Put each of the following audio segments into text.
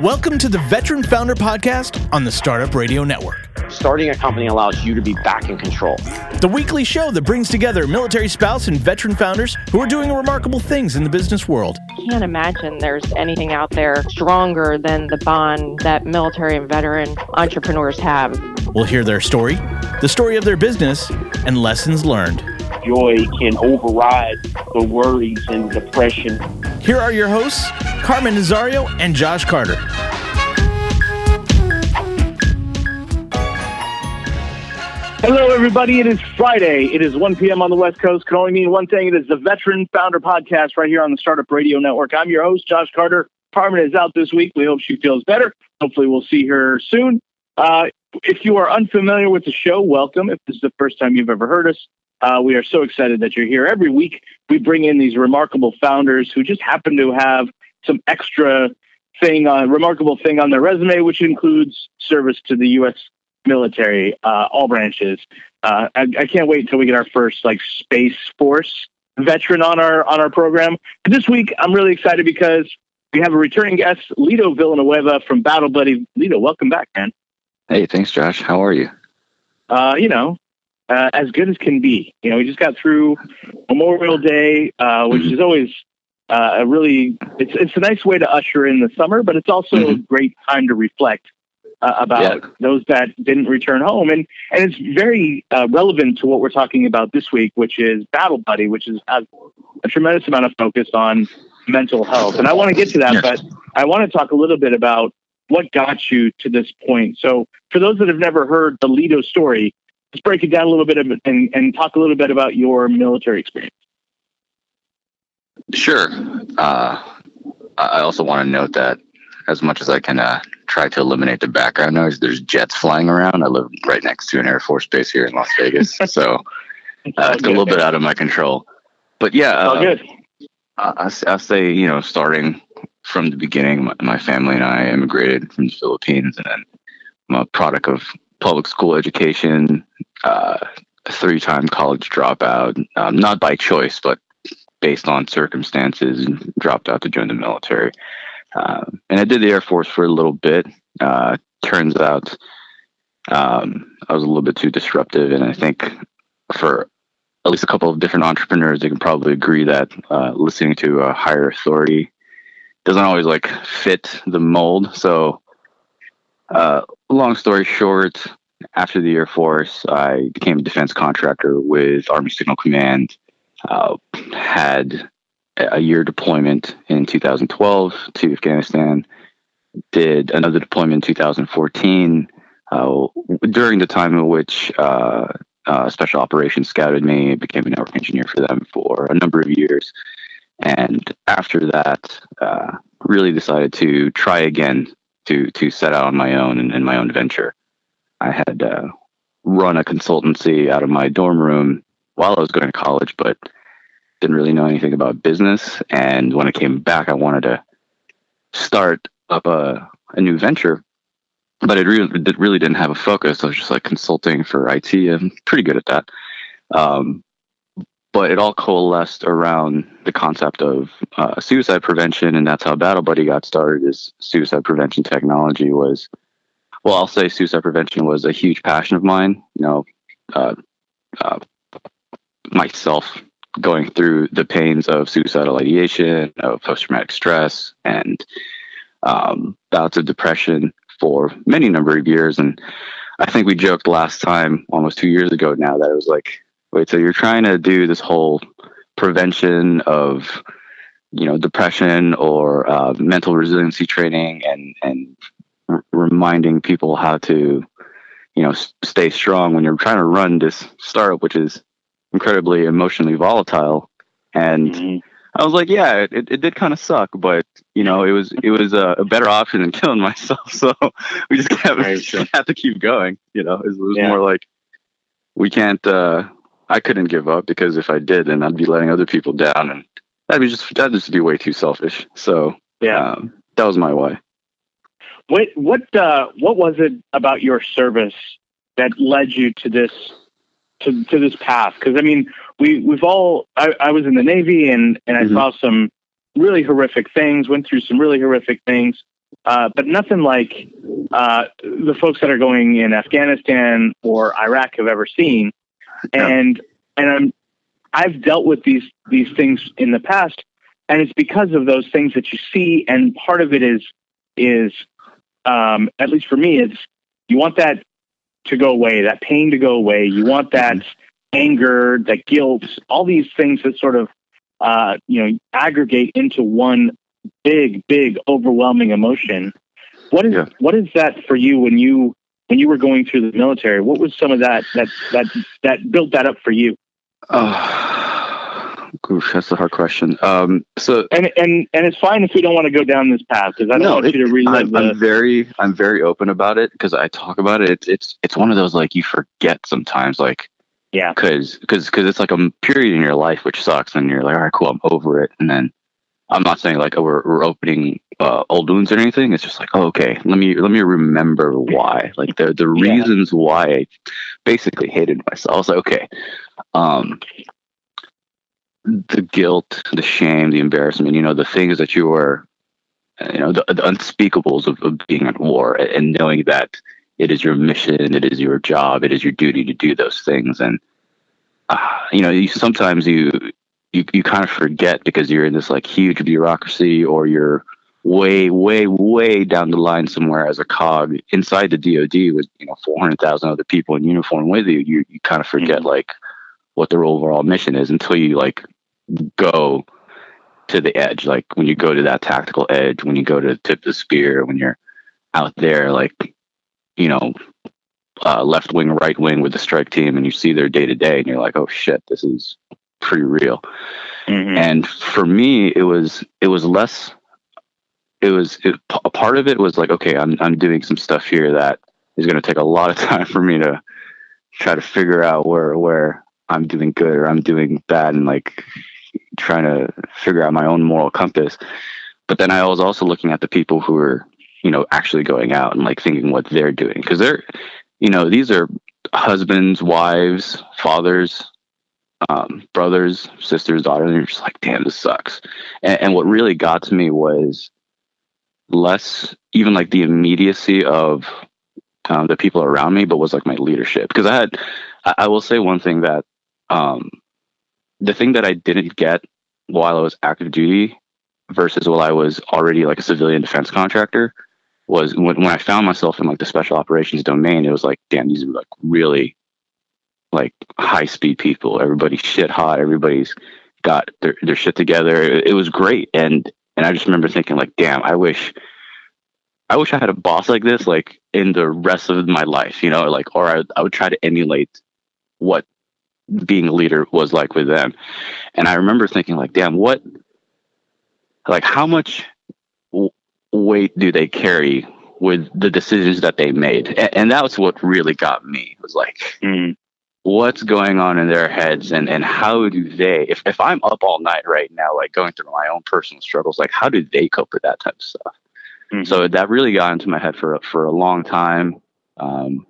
Welcome to the Veteran Founder Podcast on the Startup Radio Network. Starting a company allows you to be back in control. The weekly show that brings together military spouse and veteran founders who are doing remarkable things in the business world. Can't imagine there's anything out there stronger than the bond that military and veteran entrepreneurs have. We'll hear their story, the story of their business, and lessons learned. Joy can override the worries and depression. Here are your hosts, Carmen Nazario and Josh Carter. Hello, everybody. It is Friday. It is 1 p.m. on the West Coast. Can only mean one thing. It is the Veteran Founder Podcast right here on the Startup Radio Network. I'm your host, Josh Carter. Carmen is out this week. We hope she feels better. Hopefully, we'll see her soon. Uh, if you are unfamiliar with the show, welcome. If this is the first time you've ever heard us, uh, we are so excited that you're here. Every week, we bring in these remarkable founders who just happen to have some extra thing, uh, remarkable thing on their resume, which includes service to the U.S. military, uh, all branches. Uh, I, I, can't wait until we get our first like Space Force veteran on our on our program. But this week, I'm really excited because we have a returning guest, Lito Villanueva from Battle Buddy. Lito, welcome back, man. Hey, thanks, Josh. How are you? Uh, you know, uh, as good as can be. You know, we just got through Memorial Day, uh, which is always uh, a really it's it's a nice way to usher in the summer, but it's also mm-hmm. a great time to reflect uh, about yeah. those that didn't return home, and and it's very uh, relevant to what we're talking about this week, which is Battle Buddy, which is has a tremendous amount of focus on mental health, and I want to get to that, yes. but I want to talk a little bit about what got you to this point. So, for those that have never heard the Lito story, let's break it down a little bit and, and talk a little bit about your military experience. Sure. Uh, I also want to note that as much as I can uh, try to eliminate the background noise, there's jets flying around. I live right next to an Air Force base here in Las Vegas, so uh, it's a little bit out of my control. But yeah, uh, good. I, I say you know starting from the beginning, my, my, family and I immigrated from the Philippines, and then I'm a product of public school education, uh, three-time college dropout, um, not by choice, but based on circumstances, dropped out to join the military. Uh, and I did the Air Force for a little bit. Uh, turns out um, I was a little bit too disruptive, and I think for at least a couple of different entrepreneurs, they can probably agree that uh, listening to a higher authority doesn't always like fit the mold. So, uh, long story short, after the Air Force, I became a defense contractor with Army Signal Command. Uh, had a year deployment in 2012 to Afghanistan. Did another deployment in 2014. Uh, during the time in which uh, uh, Special Operations scouted me, became a network engineer for them for a number of years. And after that, uh, really decided to try again to to set out on my own and in my own venture. I had uh, run a consultancy out of my dorm room while I was going to college, but didn't really know anything about business. And when I came back, I wanted to start up a, a new venture, but it really, it really didn't have a focus. I was just like consulting for IT. I'm pretty good at that. Um, but it all coalesced around the concept of uh, suicide prevention, and that's how Battle Buddy got started. Is suicide prevention technology was, well, I'll say suicide prevention was a huge passion of mine. You know, uh, uh, myself going through the pains of suicidal ideation, of post traumatic stress, and um, bouts of depression for many number of years. And I think we joked last time, almost two years ago now, that it was like Wait, so you're trying to do this whole prevention of, you know, depression or uh, mental resiliency training, and and r- reminding people how to, you know, s- stay strong when you're trying to run this startup, which is incredibly emotionally volatile. And mm-hmm. I was like, yeah, it, it did kind of suck, but you know, it was it was a, a better option than killing myself. So we just have, have to keep going. You know, it was, it was yeah. more like we can't uh, I couldn't give up because if I did, then I'd be letting other people down, and that'd be just that'd just be way too selfish. So yeah, um, that was my why. What what uh, what was it about your service that led you to this to to this path? Because I mean, we we've all I, I was in the Navy and and I mm-hmm. saw some really horrific things, went through some really horrific things. uh, but nothing like uh, the folks that are going in Afghanistan or Iraq have ever seen. And and I'm I've dealt with these these things in the past, and it's because of those things that you see. And part of it is is um, at least for me, it's you want that to go away, that pain to go away. You want that anger, that guilt, all these things that sort of uh, you know aggregate into one big, big, overwhelming emotion. What is Yeah. what is that for you when you when you were going through the military? What was some of that that that that built that up for you? Oh, gosh, that's a hard question. Um, so And and and it's fine if we don't want to go down this path because I don't No, want it- you to relive I'm, the. I'm very, I'm very open about it because I talk about it. It's, it's, it's one of those like you forget sometimes, like yeah. because, because, because it's like a period in your life which sucks, and you're like, all right, cool, I'm over it, and then I'm not saying like oh, we're, we're opening uh, old wounds or anything. It's just like, oh, okay, let me, let me remember why, like the, the Yeah. reasons why I basically hated myself. I was like, okay, um, the guilt, the shame, the embarrassment, you know, the things that you were, you know, the, the unspeakables of, of being at war and knowing that it is your mission, it is your job, it is your duty to do those things. And, uh, you know, you, sometimes you, you, you kind of forget because you're in this like huge bureaucracy or you're way, way, way down the line somewhere as a cog inside the DOD with, you know, 400,000 other people in uniform with you. You, you kind of forget like what their overall mission is until you like go to the edge. Like when you go to that tactical edge, when you go to the tip of the spear, when you're out there, like, you know, uh, left wing, right wing with the strike team, and you see their day to day, and you're like, oh shit, this is pretty real. Mhm. And for me, it was it was less. It was it, a part of it was like, okay, I'm I'm doing some stuff here that is going to take a lot of time for me to try to figure out where where I'm doing good or I'm doing bad, and like trying to figure out my own moral compass. But then I was also looking at the people who are, you know, actually going out and like thinking what they're doing because they're, you know, these are husbands, wives, fathers, um, brothers, sisters, daughters, and you're just like, damn, this sucks. And, and what really got to me was less even like the immediacy of um, the people around me, but was like my leadership. Because I had, I, I will say one thing that um, the thing that I didn't get while I was active duty versus while I was already like a civilian defense contractor was when, when I found myself in like the special operations domain, it was like, damn, these are like really like high speed people. Everybody's shit hot. Everybody's got their, their shit together. It, was great. And, and I just remember thinking like, damn, I wish, I wish I had a boss like this, like in the rest of my life, you know, like, or I, I would try to emulate what being a leader was like with them. And I remember thinking like, damn, what, like how much w- weight do they carry with the decisions that they made? And, and that was what really got me It was like, Mhm. What's going on in their heads and, and how do they, if, if I'm up all night right now, like going through my own personal struggles, like how do they cope with that type of stuff? Mhm. So that really got into my head for, a- for a long time. Um,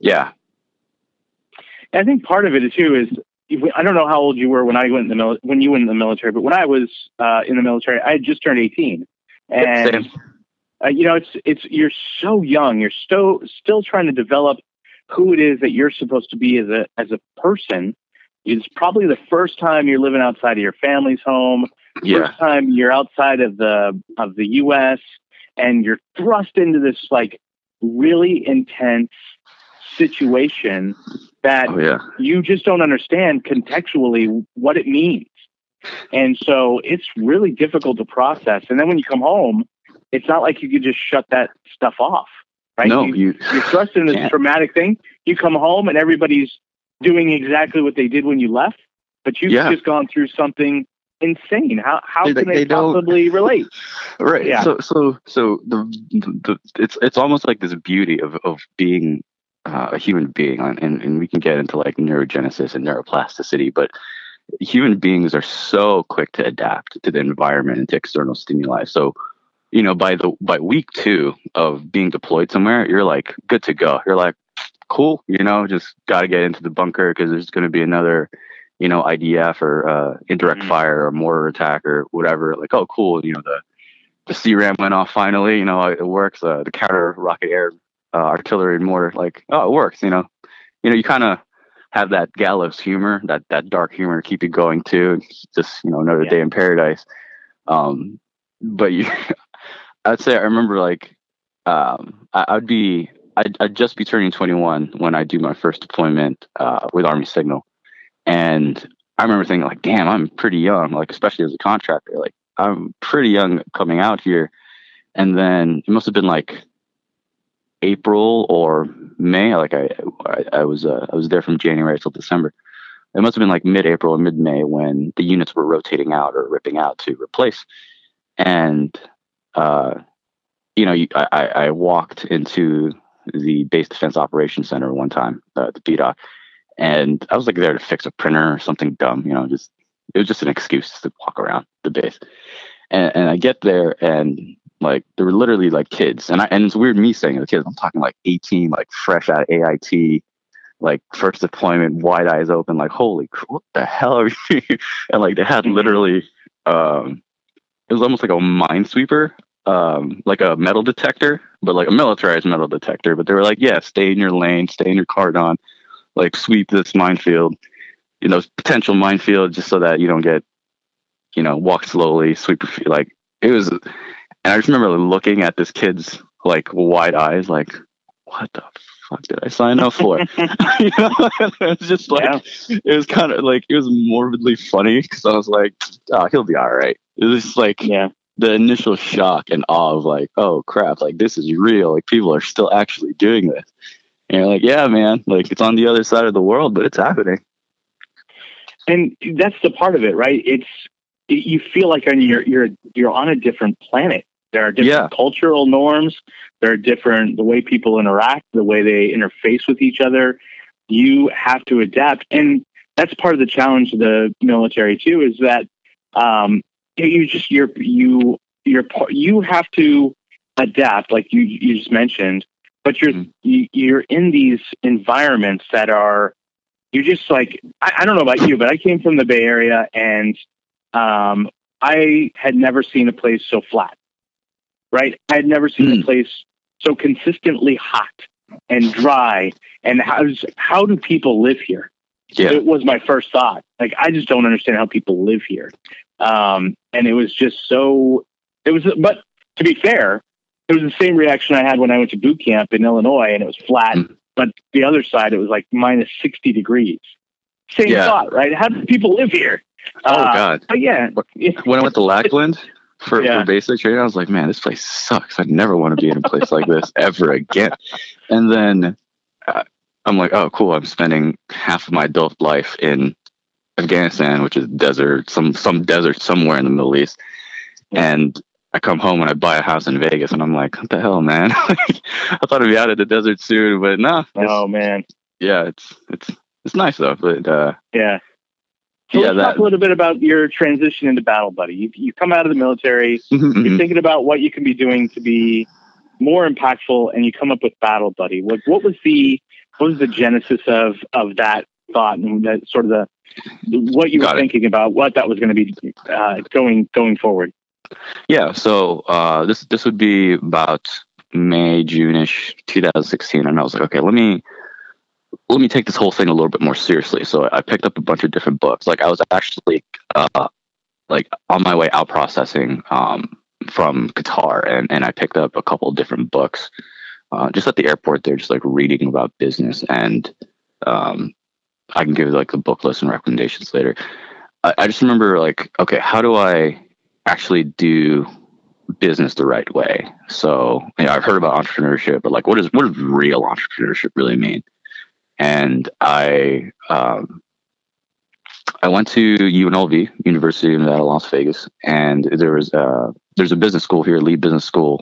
yeah. I think part of it too is I don't know how old you were when I went in the mil- when you went in the military, but when I was uh, in the military, I had just turned eighteen, and Same. uh, you know it's it's you're so young, you're still still trying to develop who it is that you're supposed to be as a as a person. It's probably the first time you're living outside of your family's home. Yeah. First time you're outside of the of the U.S. and you're thrust into this like really intense situation that Oh yeah. you just don't understand contextually what it means. And so it's really difficult to process. And then when you come home, it's not like you could just shut that stuff off, right? No, you, you, you're thrust into this traumatic thing. You come home and everybody's doing exactly what they did when you left, but you've Yeah. just gone through something insane. How how They- can they, they possibly relate? right Yeah. so so so the, the, it's it's almost like this beauty of of being uh, a human being and, and and we can get into like neurogenesis and neuroplasticity but human beings are so quick to adapt to the environment and to external stimuli so you know by the by week two of being deployed somewhere you're like good to go you're like cool you know just got to get into the bunker because there's going to be another you know idf or uh, indirect Mhm. fire or mortar attack or whatever like oh cool you know the the CRAM went off finally. You know, it works. Uh, the counter rocket air uh, artillery and mortar, like, oh, it works. You know, you know, you kind of have that gallows humor, that that dark humor keep you going too. Just you know, another yeah. day in paradise. Um, but you, I'd say I remember like um, I, would be I'd, I'd, just be turning 21 when I do my first deployment uh, with Army Signal, and I remember thinking like, damn, I'm pretty young, like especially as a contractor, like I'm pretty young coming out here. And then it must have been like April or May. Like I, I, I was, uh, I was there from January till December. It must have been like mid-April or mid-May when the units were rotating out or ripping out to replace. And, uh, you know, I, I walked into the Base Defense Operations Center one time, uh, the BDOC, and I was like there to fix a printer or something dumb, you know, just it was just an excuse to walk around the base. And, and I get there and like there were literally like kids, and I and it's weird me saying the kids. I'm talking like 18, like fresh out of AIT, like first deployment, wide eyes open, like holy, what the hell are you? and like they had mm-hmm. literally, um, it was almost like a minesweeper, um, like a metal detector, but like a militarized metal detector. But they were like, yeah, stay in your lane, stay in your cordon, like sweep this minefield, you know, potential minefield, just so that you don't get, you know, walk slowly, sweep your feet. Like it was, and I just remember looking at this kid's like wide eyes, like, what the fuck did I sign up for? you know, it was just like yeah. it was kind of like it was morbidly funny because I was like, oh, he'll be all right. It was just like yeah. The initial shock and awe of like, oh crap, like this is real. Like people are still actually doing this. And you're like, yeah, man, like it's on the other side of the world, but it's happening. And that's the part of it, right? It's you feel like you're you're you're on a different planet. There are different yeah. cultural norms. There are different the way people interact, the way they interface with each other. You have to adapt, and that's part of the challenge of the military too. Is that um, you just you're you you're you have to adapt, like you you just mentioned, but you're mm-hmm. you're in these environments that are you're just like I, I, don't know about you, but I came from the Bay Area and um, I had never seen a place so flat. Right, I had never seen mm. a place so consistently hot and dry. And how does how do people live here? Yeah. It was my first thought. Like I just don't understand how people live here. Um, and it was just so. It was, but to be fair, it was the same reaction I had when I went to boot camp in Illinois and it was flat. Mm. But the other side, it was like minus 60 degrees. Same yeah. thought, right? How do people live here? Oh, uh, God. yeah. When I went to Lackland for, yeah. for basic training, I was like, man, this place sucks. I never want to be in a place like this ever again. And then uh, I'm like, oh, cool. I'm spending half of my adult life in Afghanistan, which is desert, some some desert somewhere in the Middle East. And I come home and I buy a house in Vegas, and I'm like, what the hell, man? I thought I'd be out of the desert soon, but no. Nah, oh man. Yeah, it's it's it's nice though, but uh, yeah. So yeah, let's that, talk a little bit about your transition into battle buddy. You, you come out of the military, mm-hmm. you're thinking about what you can be doing to be more impactful, and you come up with battle buddy. What what was the what was the genesis of of that thought and that sort of the what you Got were it. thinking about what that was going to be uh, going going forward? Yeah, so uh, this this would be about May, June-ish, 2016, and I was like, okay, let me let me take this whole thing a little bit more seriously. So I picked up a bunch of different books. Like I was actually uh, like on my way out processing um, from Qatar, and and I picked up a couple of different books uh, just at the airport. There, just like reading about business, and um, I can give like the book list and recommendations later. I, I just remember like, okay, how do I actually do business the right way. So, you know, I've heard about entrepreneurship, but like, what is what does real entrepreneurship really mean? And I um, I went to UNLV, University of Nevada, Las Vegas, and there was a, there's a business school here, Lee Business School,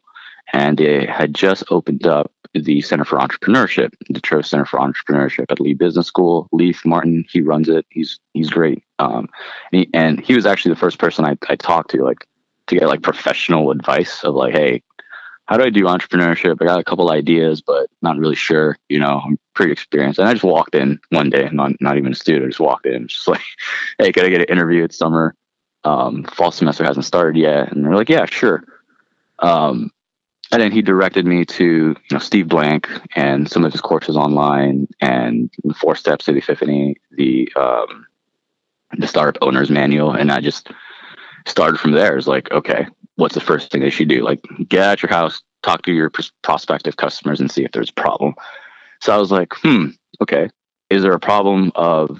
and they had just opened up the Center for Entrepreneurship, the Troesh Center for Entrepreneurship at Lee Business School. Leif Martin, he runs it. He's he's great. Um, and, he, and he was actually the first person I, I talked to, like to get like professional advice of like, hey, how do I do entrepreneurship? I got a couple ideas, but not really sure. You know, I'm pretty experienced. And I just walked in one day, not not even a student. I just walked in, just like, hey, can I get an interview? It's summer. Um, fall semester hasn't started yet, and they're like, yeah, sure. Um, and then he directed me to you know Steve Blank and some of his courses online and Four Steps to the Epiphany, the um, the Startup Owner's Manual, and I just started from there. It's like, okay, what's the first thing they should do? Like, get out your house, talk to your pr- prospective customers, and see if there's a problem. So I was like, hmm, okay, is there a problem of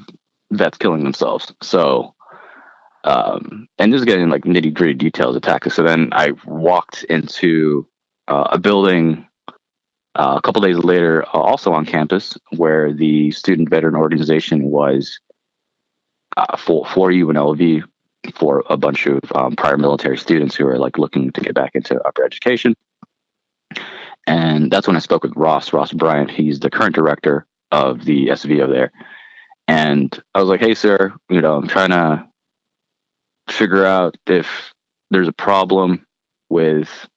vets killing themselves? So um, and just getting like nitty gritty details of tactics. So then I walked into uh, a building uh, a couple days later, uh, also on campus, where the student veteran organization was uh, for for UNLV for a bunch of um, prior military students who are like looking to get back into upper education. And that's when I spoke with Ross, Ross Bryant. He's the current director of the SVO there. And I was like, hey, sir, you know, I'm trying to figure out if there's a problem with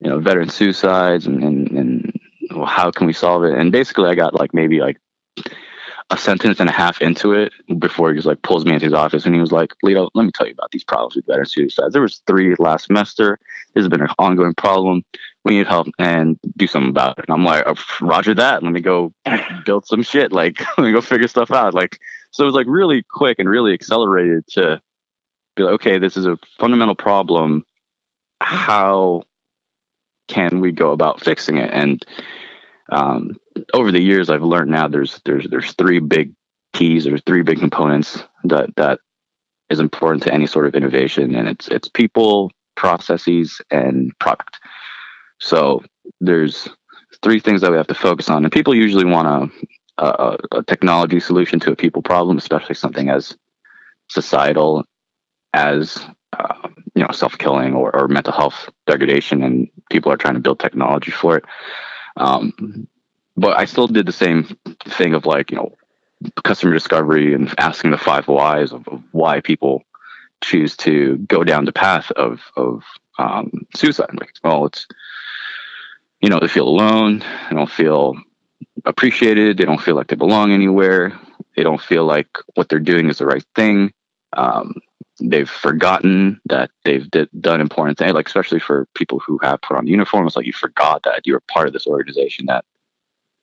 you know veteran suicides and, and, and how can we solve it? And basically i got like maybe like a sentence and a half into it before he just like pulls me into his office and he was like Lito, let me tell you about these problems with veteran suicides. There was three last semester. This has been an ongoing problem. We need help and do something about it. And i'm like oh, roger that. Let me go build some shit. Like let me go figure stuff out. Like so it was like really quick and really accelerated to be like, okay, this is a fundamental problem. How can we go about fixing it? And um, over the years, I've learned now there's there's there's three big keys. There's three big components that that is important to any sort of innovation, and it's it's people, processes, and product. So there's three things that we have to focus on, and people usually want a, a, a technology solution to a people problem, especially something as societal as uh, know self-killing or, or, mental health degradation and people are trying to build technology for it. Um, but i still did the same thing of like you know customer discovery and asking the five whys of, of why people choose to go down the path of of um, suicide. Like well it's you know they feel alone they don't feel appreciated they don't feel like they belong anywhere they don't feel like what they're doing is the right thing. Um, they've forgotten that they've did, done important things, like especially for people who have put on uniforms, like you forgot that you were part of this organization that,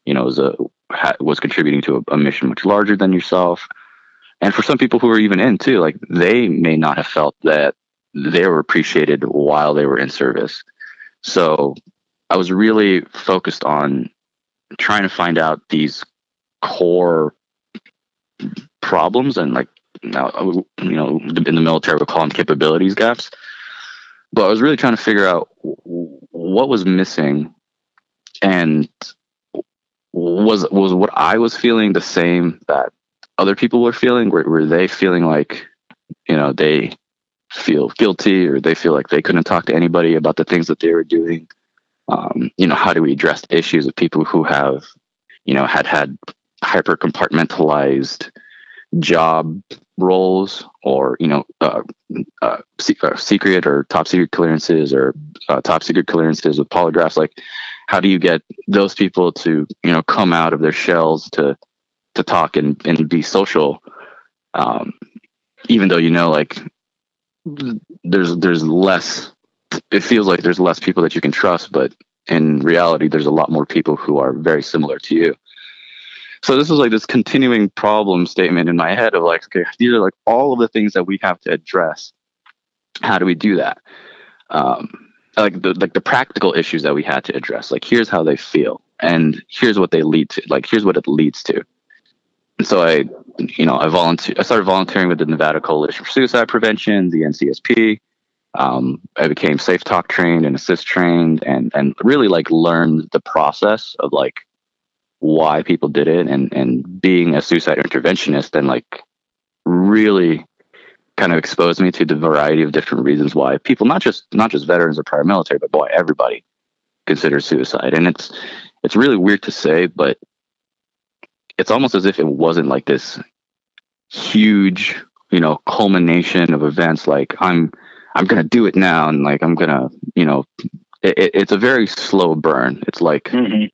you know, was a was contributing to a, a mission much larger than yourself. And for some people who are even in too, like they may not have felt that they were appreciated while they were in service. So I was really focused on trying to find out these core problems and like now you know in the military we call them capabilities gaps. But i was really trying to figure out what was missing and was was what i was feeling the same that other people were feeling? Were, were they feeling like you know they feel guilty or they feel like they couldn't talk to anybody about the things that they were doing? Um, you know how do we address issues of people who have you know had had hyper compartmentalized job roles or you know uh, uh, uh, secret or top secret clearances or uh, top secret clearances with polygraphs like how do you get those people to you know come out of their shells to to talk and, and be social? Um, even though you know like there's there's less it feels like there's less people that you can trust but in reality there's a lot more people who are very similar to you so this is like this continuing problem statement in my head of like, okay, these are like all of the things that we have to address. How do we do that? Um, like the like the practical issues that we had to address. Like here's how they feel, and here's what they lead to. Like here's what it leads to. And so I, you know, I volunteer. I started volunteering with the Nevada Coalition for Suicide Prevention, the NCSP. Um, I became Safe Talk trained and ASIST trained, and and really like learned the process of like why people did it and and being a suicide interventionist and like really kind of exposed me to the variety of different reasons why people not just not just veterans or prior military but why everybody considers suicide. And it's it's really weird to say but it's almost as if it wasn't like this huge you know culmination of events like i'm i'm gonna do it now and like i'm gonna you know it, it's a very slow burn. It's like mm-hmm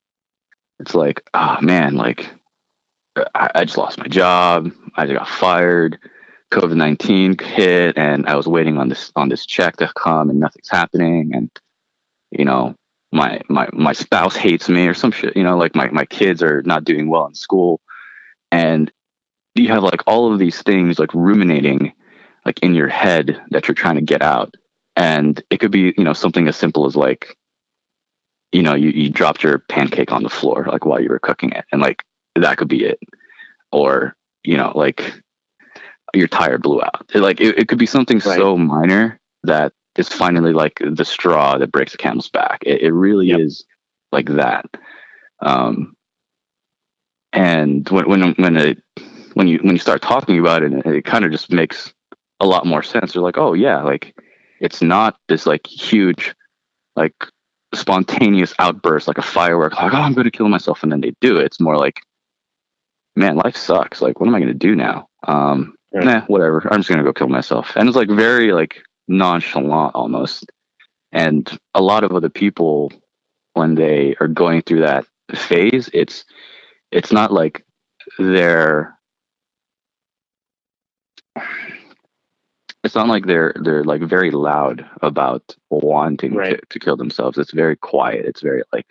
it's like, oh man, like I, I just lost my job. I got fired. COVID nineteen hit, and I was waiting on this on this check to come, and nothing's happening. And you know, my my my spouse hates me or some shit, you know, like my my kids are not doing well in school, and you have like all of these things like ruminating like in your head that you're trying to get out and it could be you know something as simple as like you know you, you dropped your pancake on the floor like while you were cooking it and like that could be it or you know like your tire blew out it, like it, it could be something right. so minor that is finally like the straw that breaks the camel's back it, it really yep. is like that um and when when when it when you when you start talking about it, it kind of just makes a lot more sense. You're like, oh yeah, like it's not this like huge, like spontaneous outburst, like a firework, like oh I'm going to kill myself, and then they do it. It's more like, man, life sucks. Like, what am I going to do now? Um, right. nah, whatever. I'm just going to go kill myself. And it's like very like nonchalant almost. And a lot of other people, when they are going through that phase, it's it's not like they're it's not like they're they're like very loud about wanting right. to, to kill themselves. It's very quiet. It's very like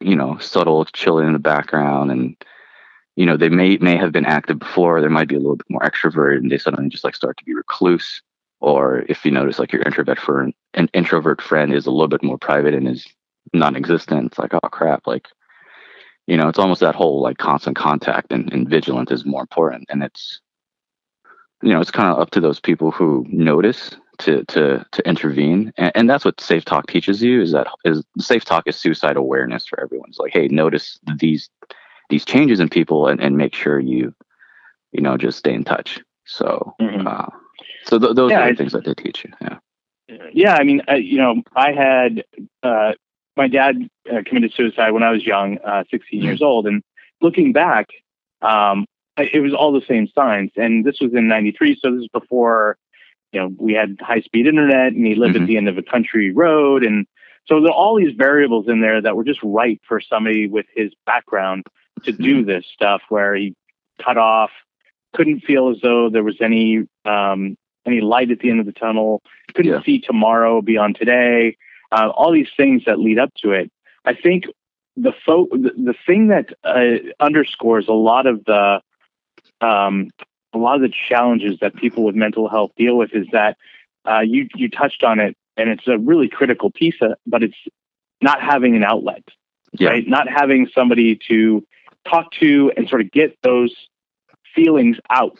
you know subtle, chilling in the background, and you know they may may have been active before. They might be a little bit more extroverted, and they suddenly just like start to be recluse. Or if you notice like your introvert friend, an introvert friend is a little bit more private and is non-existent, it's like oh crap, like you know it's almost that whole like constant contact and, and vigilant is more important, and it's you know, it's kind of up to those people who notice to to to intervene, and, and that's what Safe Talk teaches you. Is that is Safe Talk is suicide awareness for everyone. It's like, hey, notice these these changes in people, and, and make sure you you know just stay in touch. So, mm-hmm. uh, so th- those yeah, are the things that they teach you. Yeah. Yeah, I mean, you know, I had uh, my dad uh, committed suicide when I was young, uh, 16 mm-hmm. years old, and looking back, um, it was all the same signs. And this was in 93. So this is before, you know, we had high speed internet and he lived mm-hmm. at the end of a country road. And so there are all these variables in there that were just right for somebody with his background to do mm-hmm. this stuff where he cut off, couldn't feel as though there was any, um, any light at the end of the tunnel, couldn't yeah. see tomorrow beyond today, uh, all these things that lead up to it. I think the fo- the, the thing that uh, underscores a lot of the um, a lot of the challenges that people with mental health deal with is that uh, you you touched on it, and it's a really critical piece, of, but it's not having an outlet, yeah. right? Not having somebody to talk to and sort of get those feelings out,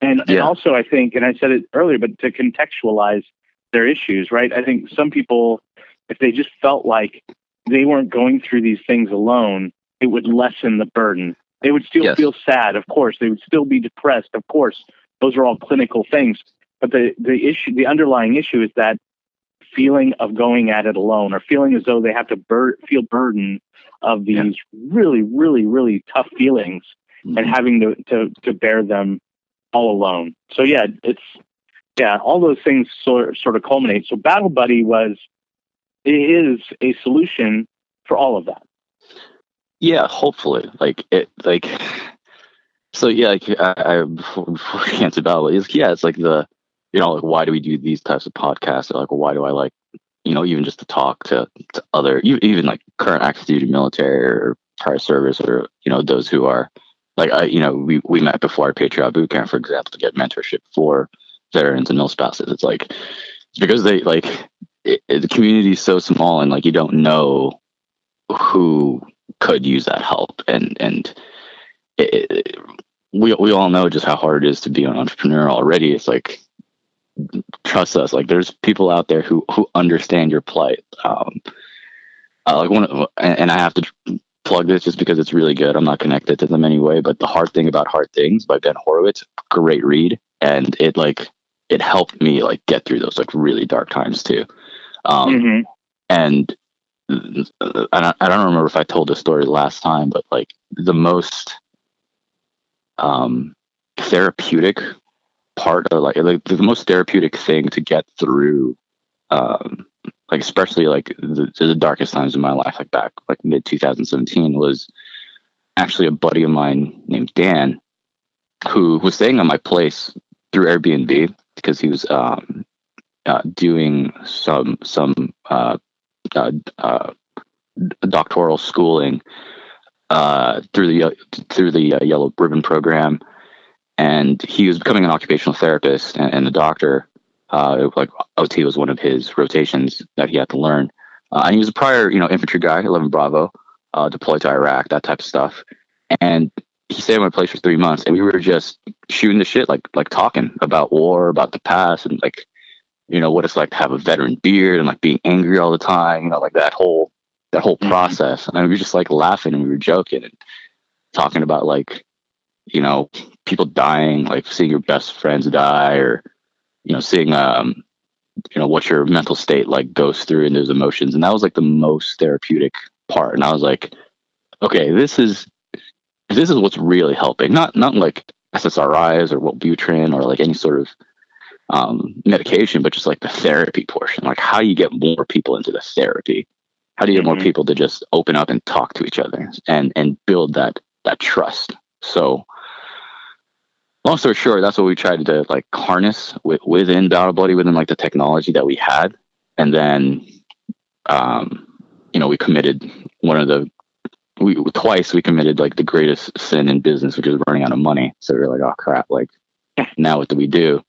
and yeah. and also I think, and I said it earlier, but to contextualize their issues, right? I think some people, if they just felt like they weren't going through these things alone, it would lessen the burden they would still yes. feel sad, of course. They would still be depressed, of course. Those are all clinical things. But the, the issue, the underlying issue is that feeling of going at it alone or feeling as though they have to bur- feel burden of these yeah. really, really, really tough feelings mm-hmm. and having to, to, to bear them all alone. So yeah, it's, yeah, all those things sort, sort of culminate. So Battle Buddy was, is a solution for all of that. Yeah, hopefully. Like it, like so. Yeah, like I, I before, before we it, yeah, it's like the you know like why do we do these types of podcasts? Or like why do I like you know even just to talk to, to other even like current active duty military or prior service or you know those who are like I you know we we met before our Patriot boot camp for example to get mentorship for veterans and mil spouses. It's like it's because they like it, it, the community is so small and like you don't know who could use that help. And and it, it, we we all know just how hard it is to be an entrepreneur already. It's like trust us like there's people out there who who understand your plight. Um uh, like one of, and, i have to plug this just because it's really good. I'm not connected to them anyway but the hard thing about hard things by ben horowitz great read. And it like it helped me like get through those like really dark times too. Um mm-hmm. and I don't remember if I told this story last time, but like the most um, therapeutic part of like, like the most therapeutic thing to get through, um, like especially like the, the darkest times in my life, like back like mid 2017, was actually a buddy of mine named Dan, who was staying at my place through Airbnb because he was um, uh, doing some some uh, uh, uh, doctoral schooling uh, through the through the uh, Yellow Ribbon program, and he was becoming an occupational therapist and, and a doctor. Uh, like OT was one of his rotations that he had to learn. And he was a prior, you know, infantry guy, 11 Bravo, uh, deployed to Iraq, that type of stuff. And he stayed at my place for three months, and we were just shooting the shit, like like talking about war, about the past, and like you know what it's like to have a veteran beard and like being angry all the time, you know, like that whole that whole mm-hmm. process. And we were just like laughing and we were joking and talking about like you know people dying, like seeing your best friends die, or you know seeing um you know what your mental state like goes through and those emotions, and that was like the most therapeutic part. And I was like, okay, this is this is what's really helping. Not not like SSRIs or Wellbutrin or like any sort of um, medication, but just like the therapy portion. Like how you get more people into the therapy. How do you get mm-hmm. more people to just open up and talk to each other and and build that that trust? So long story short, that's what we tried to like harness with, within Battle Buddy, within like the technology that we had. And then um, you know, we committed one of the we twice we committed like the greatest sin in business, which is running out of money. So we are like, oh crap, like now what do we do?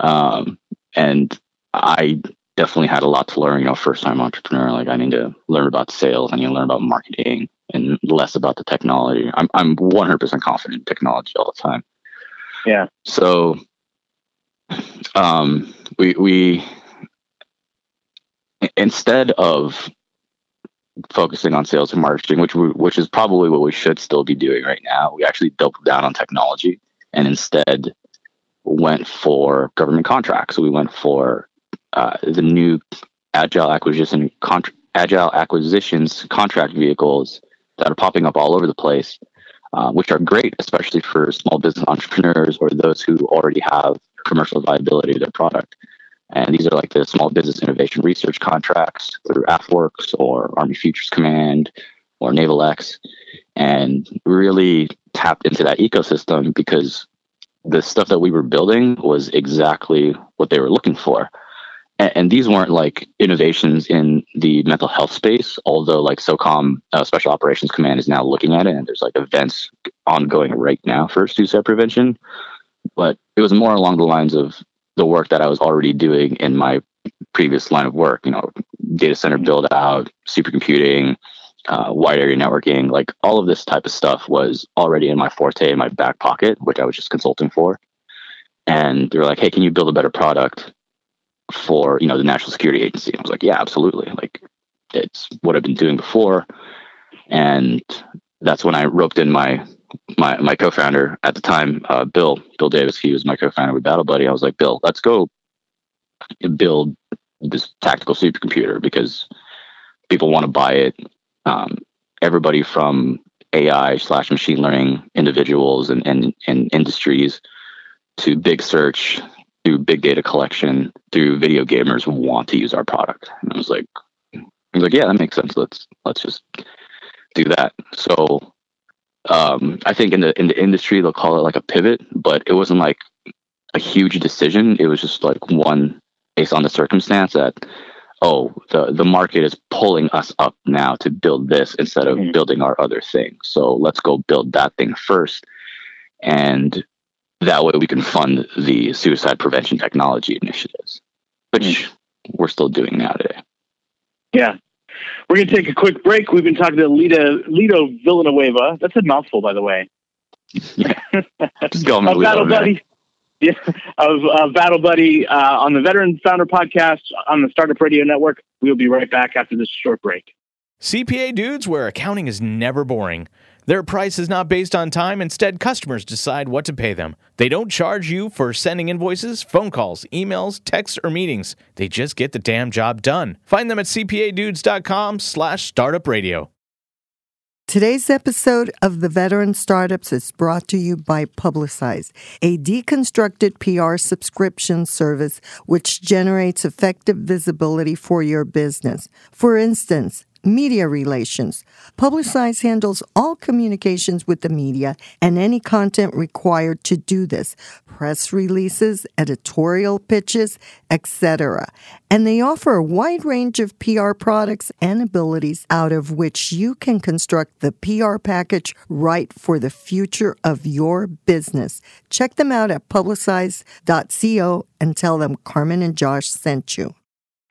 Um, and I definitely had a lot to learn, you know, first time entrepreneur. Like I need to learn about sales, I need to learn about marketing and less about the technology. I'm I'm 100% confident in technology all the time. Yeah. So um we we instead of focusing on sales and marketing, which we, which is probably what we should still be doing right now. We actually doubled down on technology and instead went for government contracts. We went for uh, the new agile acquisition contra- agile acquisitions contract vehicles that are popping up all over the place, uh, which are great, especially for small business entrepreneurs or those who already have commercial viability of their product. And these are like the small business innovation research contracts through AFWERX or Army Futures Command or Naval X, and really tapped into that ecosystem because the stuff that we were building was exactly what they were looking for. And, and these weren't like innovations in the mental health space, although like SOCOM, uh, Special Operations Command, is now looking at it, and there's like events ongoing right now for suicide prevention. But it was more along the lines of the work that I was already doing in my previous line of work, you know, data center build out, supercomputing, uh, wide area networking, like all of this type of stuff was already in my forte in my back pocket, which I was just consulting for. And they were like, hey, can you build a better product for, you know, the National Security Agency? I was like, yeah, absolutely. Like it's what I've been doing before. And that's when I roped in my my my co-founder at the time, uh, Bill Bill Davis. He was my co-founder with Battle Buddy. I was like, Bill, let's go build this tactical supercomputer because people want to buy it. Um, everybody from AI slash machine learning individuals and, and, and industries to big search through big data collection through video gamers want to use our product. And I was like, I was like, yeah, that makes sense. Let's let's just do that. So um, I think in the in the industry they'll call it like a pivot, but it wasn't like a huge decision. It was just like one based on the circumstance that oh the the market is pulling us up now to build this instead of mm-hmm. building our other thing. So let's go build that thing first, and that way we can fund the suicide prevention technology initiatives, which mm-hmm. we're still doing now today. Yeah, we're going to take a quick break. We've been talking to Lito, Lito Villanueva. That's a mouthful, by the way. Yeah. Just go on Battle Buddy. Yeah, of uh, Battle Buddy uh, on the Veteran Founder Podcast on the Startup Radio Network. We'll be right back after this short break. CPA dudes, where accounting is never boring. Their price is not based on time. Instead, customers decide what to pay them. They don't charge you for sending invoices, phone calls, emails, texts, or meetings. They just get the damn job done. Find them at cpadudes.com slash startup radio. Today's episode of The Veteran Startups is brought to you by Publicize, a deconstructed PR subscription service which generates effective visibility for your business. For instance, media relations. Publicize handles all communications with the media and any content required to do this press releases, editorial pitches, etc. And they offer a wide range of PR products and abilities out of which you can construct the PR package right for the future of your business. Check them out at publicize.co and tell them Carmen and Josh sent you.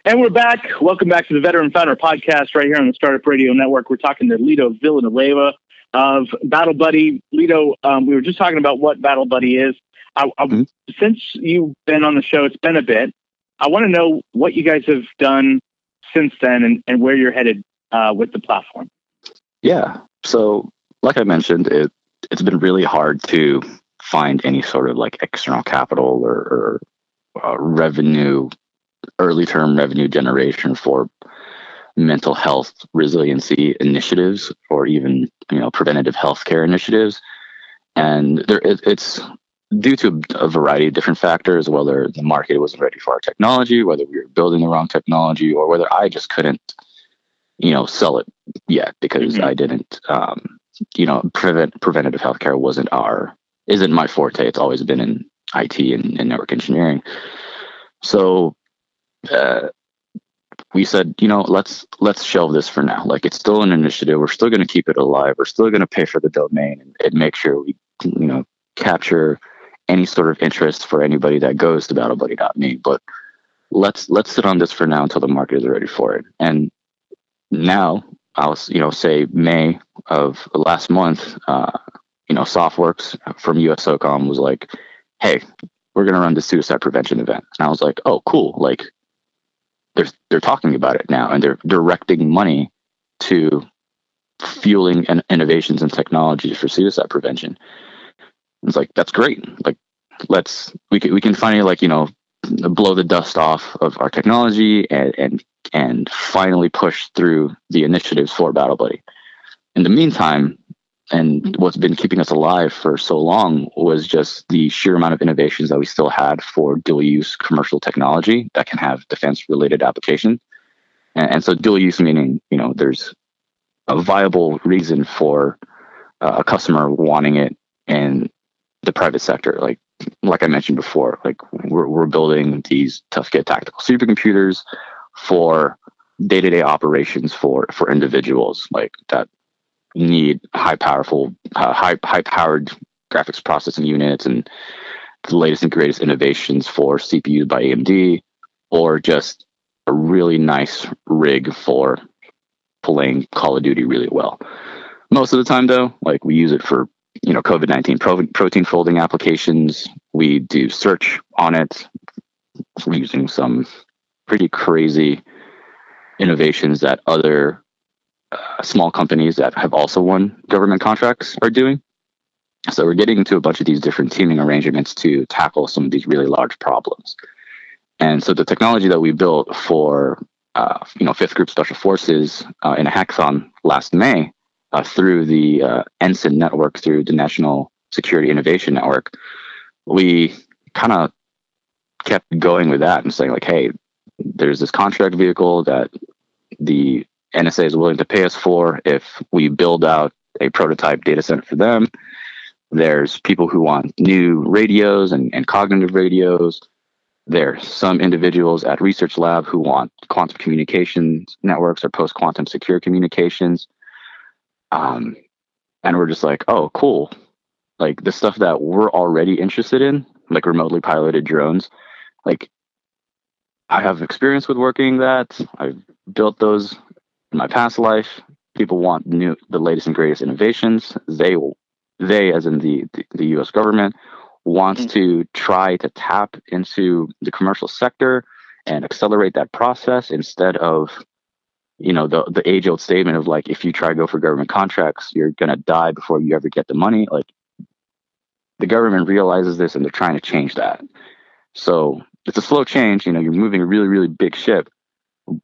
And we're back. Welcome back to the Veteran Founder Podcast right here on the Startup Radio Network. We're talking to Lito Villanueva of Battle Buddy. Lito, um, we were just talking about what Battle Buddy is. I, I, mm-hmm. Since you've been on the show, it's been a bit. I want to know what you guys have done since then and, and where you're headed uh, with the platform. Yeah. So, like I mentioned, it it's been really hard to find any sort of like external capital or, or uh, revenue, early term revenue generation for mental health resiliency initiatives or even you know preventative healthcare initiatives and there it, it's due to a variety of different factors, whether the market wasn't ready for our technology, whether we were building the wrong technology, or whether I just couldn't, you know, sell it yet because mm-hmm. I didn't, um, you know, prevent preventative healthcare wasn't our isn't my forte. It's always been in IT and, and network engineering. So uh, we said, you know, let's let's shelve this for now. Like it's still an initiative. We're still going to keep it alive. We're still going to pay for the domain and, and make sure we, you know, capture any sort of interest for anybody that goes to battlebuddy.me. But let's let's sit on this for now until the market is ready for it. And now I'll you know say May of last month, uh, you know, SOFWERX from USSOCOM was like, "Hey, we're gonna run the suicide prevention event," and I was like, "Oh, cool!" Like they're they're talking about it now, and they're directing money to fueling and innovations and technologies for suicide prevention. It's like that's great. Like let's we can we can finally like you know blow the dust off of our technology and and and finally push through the initiatives for Battle Buddy. In the meantime, and what's been keeping us alive for so long was just the sheer amount of innovations that we still had for dual use commercial technology that can have defense related application. And, and so dual use meaning, you know, there's a viable reason for uh, a customer wanting it in the private sector. Like like I mentioned before, like we're we're building these tough get tactical supercomputers for day to day operations for for individuals like that need high powerful uh, high high powered graphics processing units and the latest and greatest innovations for CPUs by AMD or just a really nice rig for playing Call of Duty really well. Most of the time though, like we use it for you know COVID nineteen pro- protein folding applications. We do search on it. Using some pretty crazy innovations that other uh, small companies that have also won government contracts are doing. So we're getting into a bunch of these different teaming arrangements to tackle some of these really large problems. And so the technology that we built for uh, you know Fifth Group Special Forces uh, in a hackathon last May uh, through the uh, NSIN network, through the National Security Innovation Network, we kind of kept going with that and saying like, hey, there's this contract vehicle that the NSA is willing to pay us for if we build out a prototype data center for them. There's people who want new radios and, and cognitive radios. There's some individuals at Research Lab who want quantum communications networks or post quantum secure communications. Um, and we're just like, oh, cool. Like the stuff that we're already interested in, like remotely piloted drones, like I have experience with working that. I've built those in my past life. People want new, the latest and greatest innovations. They, they, as in the the, the U.S. government, wants mm-hmm. to try to tap into the commercial sector and accelerate that process instead of you know the the age old statement of like if you try to go for government contracts you're going to die before you ever get the money like the government realizes this and they're trying to change that so it's a slow change you know you're moving a really really big ship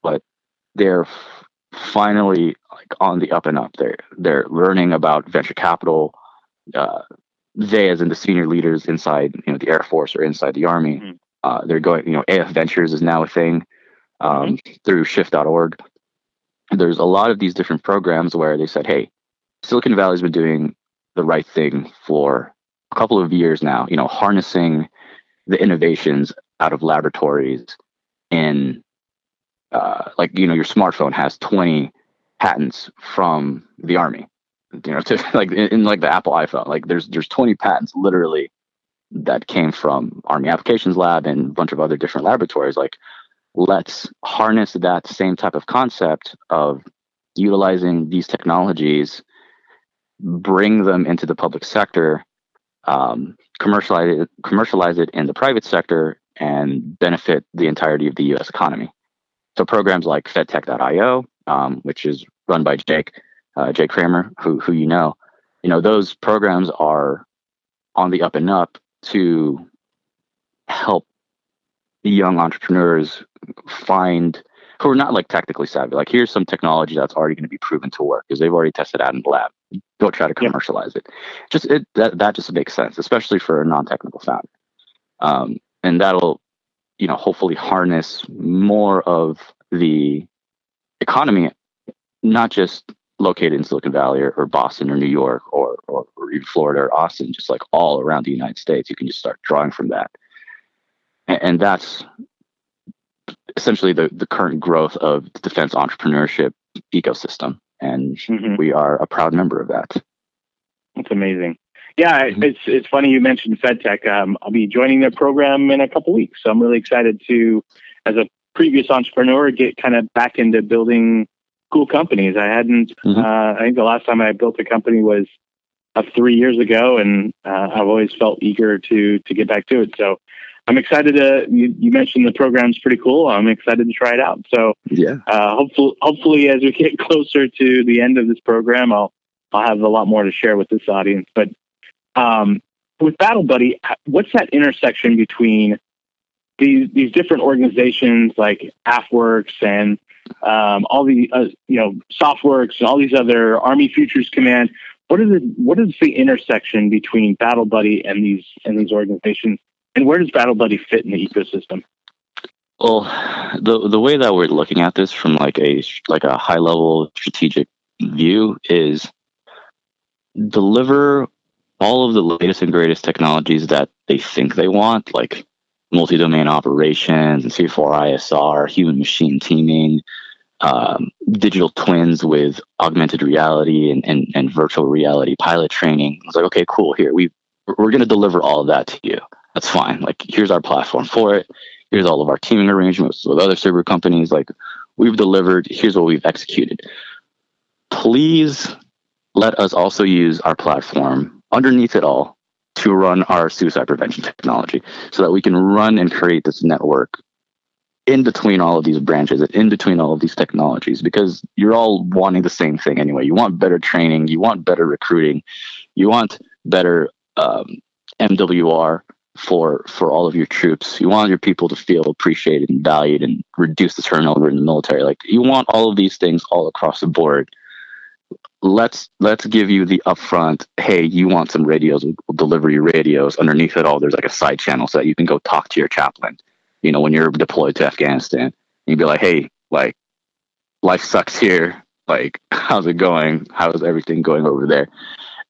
but they're finally like on the up and up they're they're learning about venture capital uh, they as in the senior leaders inside you know the air force or inside the army mm-hmm. uh, they're going you know af ventures is now a thing um, mm-hmm. through shift.org there's a lot of these different programs where they said, hey, Silicon Valley's been doing the right thing for a couple of years now, you know, harnessing the innovations out of laboratories in uh, like you know your smartphone has 20 patents from the army you know to like in, in, like the apple iphone like there's there's 20 patents literally that came from army applications lab and a bunch of other different laboratories. Like let's harness that same type of concept of utilizing these technologies bring them into the public sector um, commercialize it commercialize it in the private sector and benefit the entirety of the us economy so programs like fedtech.io um, which is run by jake uh, jake kramer who, who you know you know those programs are on the up and up to help the young entrepreneurs find who are not like technically savvy. Like here's some technology that's already going to be proven to work because they've already tested out in the lab. Go try to commercialize it. Just it that that just makes sense, especially for a non-technical founder. Um, and that'll, you know, hopefully harness more of the economy, not just located in Silicon Valley or, or Boston or New York or, or, or even Florida or Austin, just like all around the United States. You can just start drawing from that. And, and that's essentially the, the current growth of the defense entrepreneurship ecosystem. And mm-hmm. we are a proud member of that. That's amazing. Yeah, it's it's funny you mentioned FedTech. Um, I'll be joining their program in a couple weeks, so I'm really excited to, as a previous entrepreneur, get kind of back into building cool companies. I hadn't. Mm-hmm. Uh, I think the last time I built a company was uh, three years ago, and uh, I've always felt eager to to get back to it. So I'm excited to. You, you, mentioned the program's pretty cool. I'm excited to try it out. So yeah, uh, hopefully, hopefully, as we get closer to the end of this program, I'll I'll have a lot more to share with this audience. But um, with Battle Buddy, what's that intersection between these these different organizations like AFWERX and um, all the uh, you know SOFWERX and all these other Army Futures Command? What is the what is the intersection between Battle Buddy and these and these organizations? And where does Battle Buddy fit in the ecosystem? Well, the the way that we're looking at this from like a like a high level strategic view is deliver all of the latest and greatest technologies that they think they want, like multi-domain operations and C4ISR, human machine teaming, um, digital twins with augmented reality and, and, and virtual reality pilot training. I was like, okay, cool. Here we we're going to deliver all of that to you that's fine. Like, here's our platform for it. Here's all of our teaming arrangements with other server companies. Like, we've delivered. Here's what we've executed. Please let us also use our platform underneath it all to run our suicide prevention technology so that we can run and create this network in between all of these branches in between all of these technologies because you're all wanting the same thing anyway you want better training you want better recruiting you want better um, mwr for for all of your troops. You want your people to feel appreciated and valued and reduce the turnover in the military. Like you want all of these things all across the board. Let's let's give you the upfront. Hey, you want some radios? We'll deliver your radios. Underneath it all, there's like a side channel so that you can go talk to your chaplain. You know, when you're deployed to Afghanistan, you'd be like, hey, like life sucks here. Like, how's it going? How's everything going over there?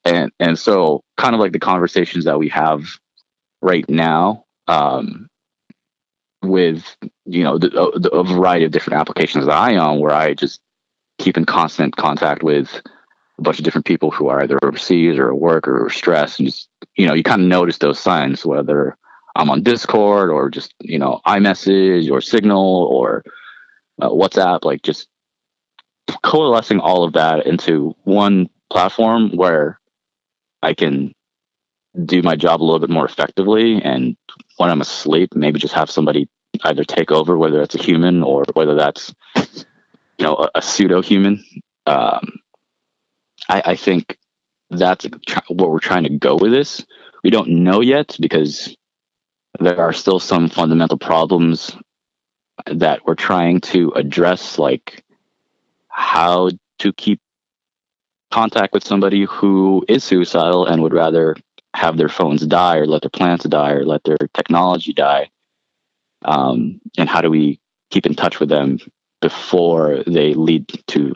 And and so kind of like the conversations that we have right now um, with you know the, the, a variety of different applications that I own, where I just keep in constant contact with a bunch of different people who are either overseas or at work or stressed, and just you know you kind of notice those signs whether I'm on Discord or just you know iMessage or Signal or uh, WhatsApp, like just coalescing all of that into one platform where I can do my job a little bit more effectively. And when I'm asleep, maybe just have somebody either take over, whether it's a human or whether that's you know a, a pseudo human. Um, I, I think that's what we're trying to go with this. We don't know yet because there are still some fundamental problems that we're trying to address, like how to keep contact with somebody who is suicidal and would rather have their phones die or let their plants die or let their technology die um, and how do we keep in touch with them before they lead to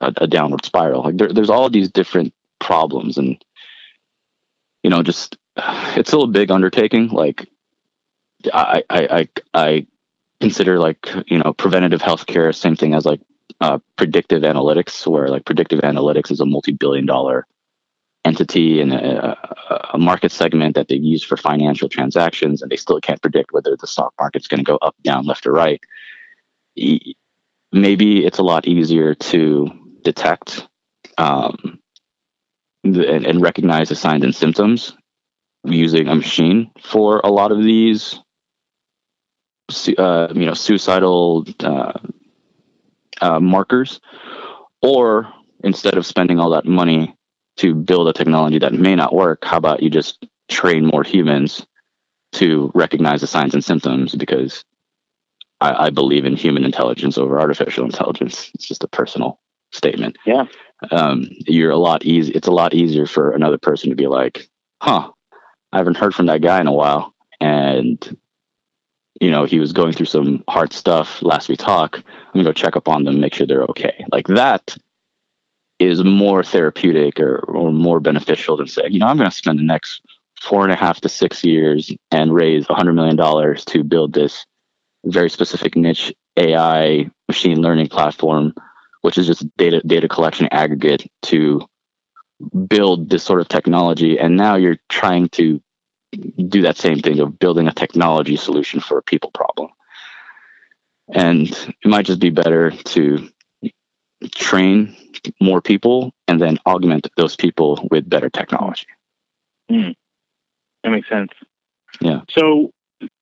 a, a downward spiral. Like there, there's all these different problems, and you know, just it's still a big undertaking. Like I, I, I, I consider like you know preventative healthcare same thing as like uh, predictive analytics, where like predictive analytics is a multi-billion dollar entity and a, a, market segment that they use for financial transactions, and they still can't predict whether the stock market's going to go up, down, left, or right. Maybe it's a lot easier to detect um, and, and recognize the signs and symptoms using a machine for a lot of these uh, you know suicidal uh, uh, markers or instead of spending all that money to build a technology that may not work how about you just train more humans to recognize the signs and symptoms? Because I, I believe in human intelligence over artificial intelligence. It's just a personal statement yeah um, you're a lot easy it's a lot easier for another person to be like huh i haven't heard from that guy in a while and you know, he was going through some hard stuff last we talk. I'm gonna go check up on them, make sure they're okay. Like that is more therapeutic or, or more beneficial than saying, you know, I'm gonna spend the next four and a half to six years and raise a hundred million dollars to build this very specific niche AI machine learning platform, which is just data data collection aggregate to build this sort of technology. And now you're trying to do that same thing of building a technology solution for a people problem. And it might just be better to train more people and then augment those people with better technology. Mm. That makes sense. Yeah. So,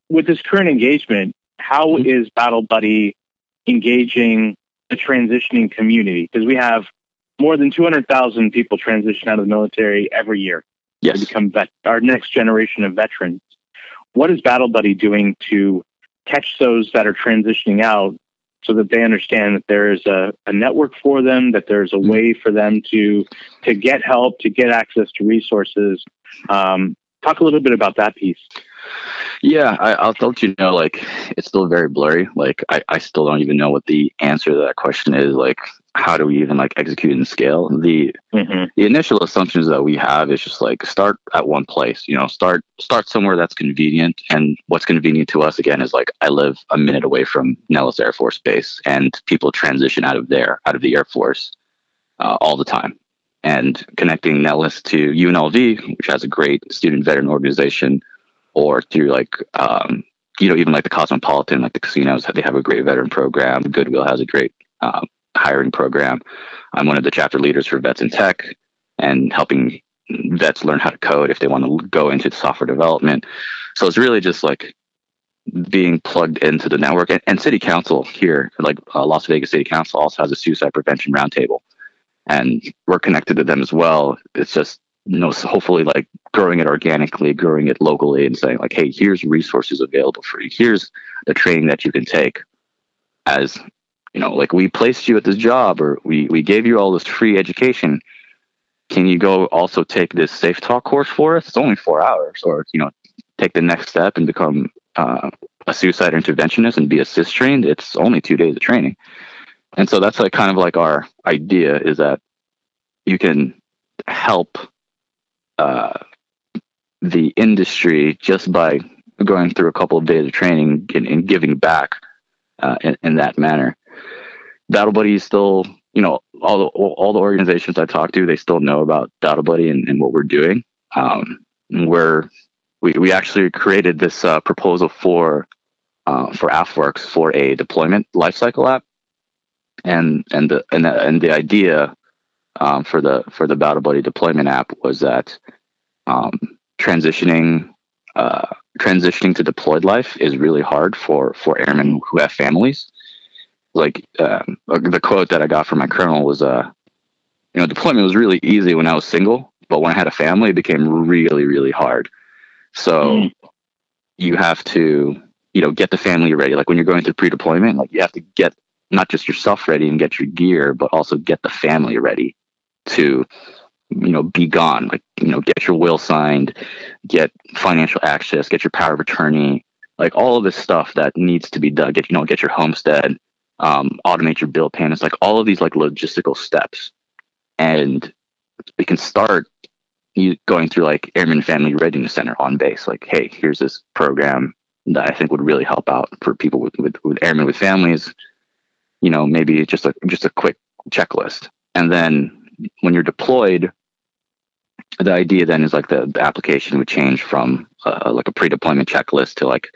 with this current engagement, how mm-hmm. is Battle Buddy engaging the transitioning community? Because we have more than 200,000 people transition out of the military every year yes. to become vet- our next generation of veterans. What is Battle Buddy doing to catch those that are transitioning out so that they understand that there is a, a network for them, that there's a mm-hmm. way for them to to get help, to get access to resources. Um, talk a little bit about that piece. Yeah, I, will let you know. Like, it's still very blurry. Like, I, I still don't even know what the answer to that question is. Like, how do we even like execute and scale? The mm-hmm. the initial assumptions that we have is just like start at one place. You know, start start somewhere that's convenient. And what's convenient to us again is like I live a minute away from Nellis Air Force Base, and people transition out of there, out of the Air Force, uh, all the time. And connecting Nellis to UNLV, which has a great student veteran organization or through like um, you know even like the Cosmopolitan, like the casinos, they have a great veteran program. Goodwill has a great um, hiring program. I'm one of the chapter leaders for Vets in Tech and helping vets learn how to code if they want to go into software development. So it's really just like being plugged into the network. And, and City Council here, like uh, Las Vegas City Council, also has a suicide prevention roundtable, and we're connected to them as well. It's just you know, hopefully like growing it organically, growing it locally, and saying like, hey, here's resources available for you. Here's the training that you can take. As you know, like we placed you at this job, or we we gave you all this free education. Can you go also take this safe talk course for us? It's only four hours, or you know, take the next step and become uh, a suicide interventionist and be ASIST trained. It's only two days of training, and so that's like kind of like our idea is that you can help uh, the industry just by going through a couple of days of training and, and giving back uh, in, in, that manner. Battle Buddy is still, you know, all the all the organizations I talk to, they still know about Battle Buddy and, and what we're doing. Um, we're we we actually created this uh, proposal for uh, for AFWERX for a deployment lifecycle app, and and the and the, and the idea um, for the for the Battle Buddy deployment app was that um, transitioning uh, transitioning to deployed life is really hard for for airmen who have families. Like um, the quote that I got from my colonel was, uh, you know, deployment was really easy when I was single, but when I had a family, it became really really hard. So mm. you have to you know get the family ready. Like when you're going through pre-deployment, like you have to get not just yourself ready and get your gear, but also get the family ready to you know be gone like you know get your will signed get financial access get your power of attorney like all of this stuff that needs to be done get you know get your homestead um, automate your bill payments, like all of these like logistical steps. And we can start you going through like Airman Family Readiness Center on base. Like, hey, here's this program that I think would really help out for people with, with, with airmen with families. You know, maybe just a just a quick checklist. And then when you're deployed, the idea then is like the, the application would change from uh, like a pre-deployment checklist to like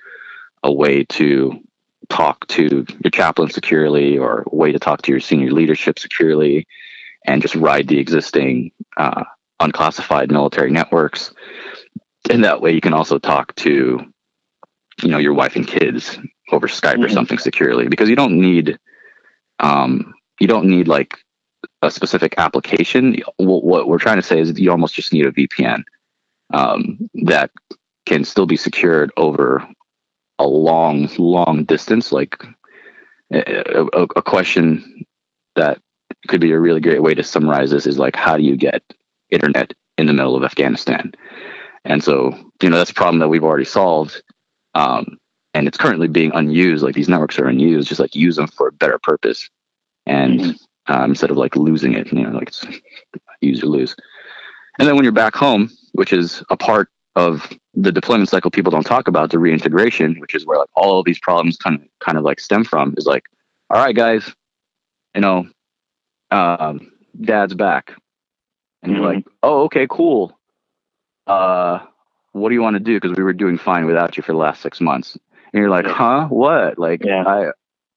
a way to talk to your chaplain securely or a way to talk to your senior leadership securely and just ride the existing uh, unclassified military networks and that way you can also talk to you know your wife and kids over skype mm-hmm. or something securely because you don't need um you don't need like a specific application what, we're trying to say is you almost just need a vpn um, that can still be secured over a long long distance like a, a, a question that could be a really great way to summarize this is like how do you get internet in the middle of Afghanistan. And so, you know, that's a problem that we've already solved. Um, and it's currently being unused. Like these networks are unused, just like use them for a better purpose. And mm-hmm. Um, instead of like losing it, you know, like it's use or lose. And then when you're back home, which is a part of the deployment cycle people don't talk about, the reintegration, which is where like all of these problems kind of kind of like stem from, is like, all right, guys, you know, um, dad's back and you're like, oh, okay, cool. Uh, what do you want to do? Because we were doing fine without you for the last six months. And you're like, huh? What? Like, yeah. I,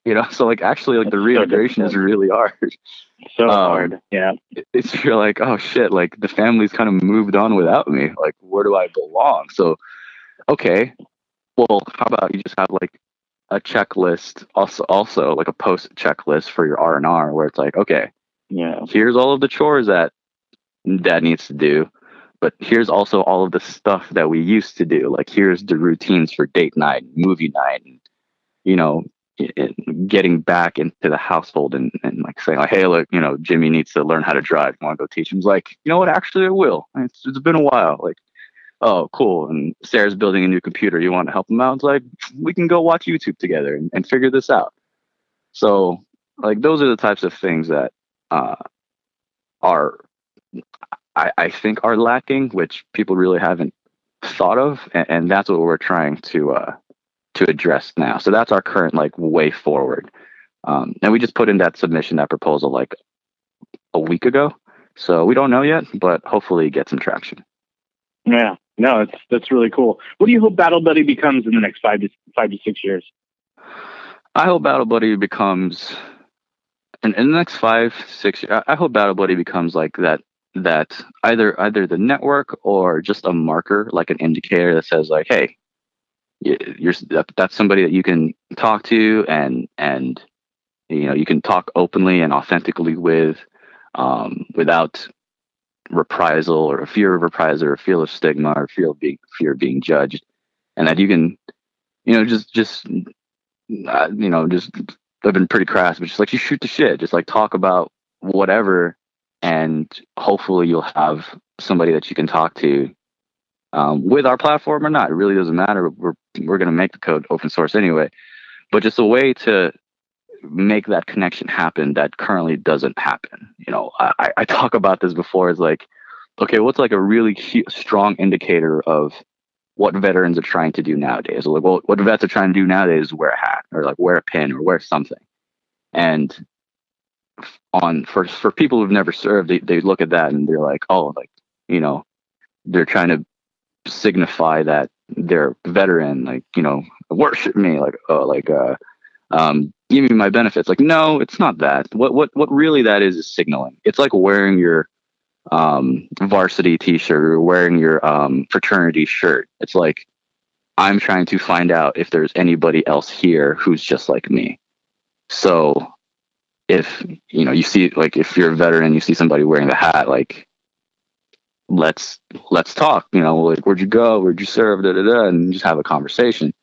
you know, so like actually, like the reintegration so is really hard. So um, hard. Yeah. It's you're like, oh shit, like the family's kind of moved on without me. Like, where do I belong? So, okay, well, how about you just have like a checklist, also, also like a post checklist for your R and R, where it's like, okay, yeah, here's all of the chores that that needs to do. But here's also all of the stuff that we used to do. Like here's the routines for date night, movie night, and you know, getting back into the household and, and like saying like, hey, look, you know, Jimmy needs to learn how to drive. You want to go teach him? He's like, you know what? Actually, I will. It's, it's been a while. Like, oh, cool. And Sarah's building a new computer. You want to help him out? It's like we can go watch YouTube together and, and figure this out. So, like, those are the types of things that uh, are I, I think are lacking, which people really haven't thought of, and, and that's what we're trying to uh, to address now. So that's our current like way forward. Um, and we just put in that submission, that proposal, like a week ago. So we don't know yet, but hopefully get some traction. Yeah, no, it's that's really cool. What do you hope Battle Buddy becomes in the next five to five to six years? I hope Battle Buddy becomes in, in the next five, six years. I hope Battle Buddy becomes like that that either either the network or just a marker like an indicator that says like hey you're that's somebody that you can talk to and and you know you can talk openly and authentically with um, without reprisal or a fear of reprisal or fear of stigma or fear of being fear of being judged. And that you can you know just just uh, you know just i've been pretty crass but just like you shoot the shit. Just like talk about whatever and hopefully you'll have somebody that you can talk to um, with our platform or not. It really doesn't matter. We're we're going to make the code open source anyway, but just a way to make that connection happen that currently doesn't happen. You know, I, I talk about this before. Is like, okay, what's like a really strong indicator of what veterans are trying to do nowadays? Like, well, what vets are trying to do nowadays is wear a hat or like wear a pin or wear something. And on for for people who've never served, they, they look at that and they're like, oh, like you know, they're trying to signify that they're veteran, like you know, worship me, like oh, like uh, um, give me my benefits. Like, no, it's not that. What what what really that is is signaling. It's like wearing your um, varsity T-shirt or wearing your um, fraternity shirt. It's like I'm trying to find out if there's anybody else here who's just like me. So if you know you see like if you're a veteran you see somebody wearing the hat like let's let's talk you know like where'd you go? Where'd you serve? Da, da, da, and just have a conversation.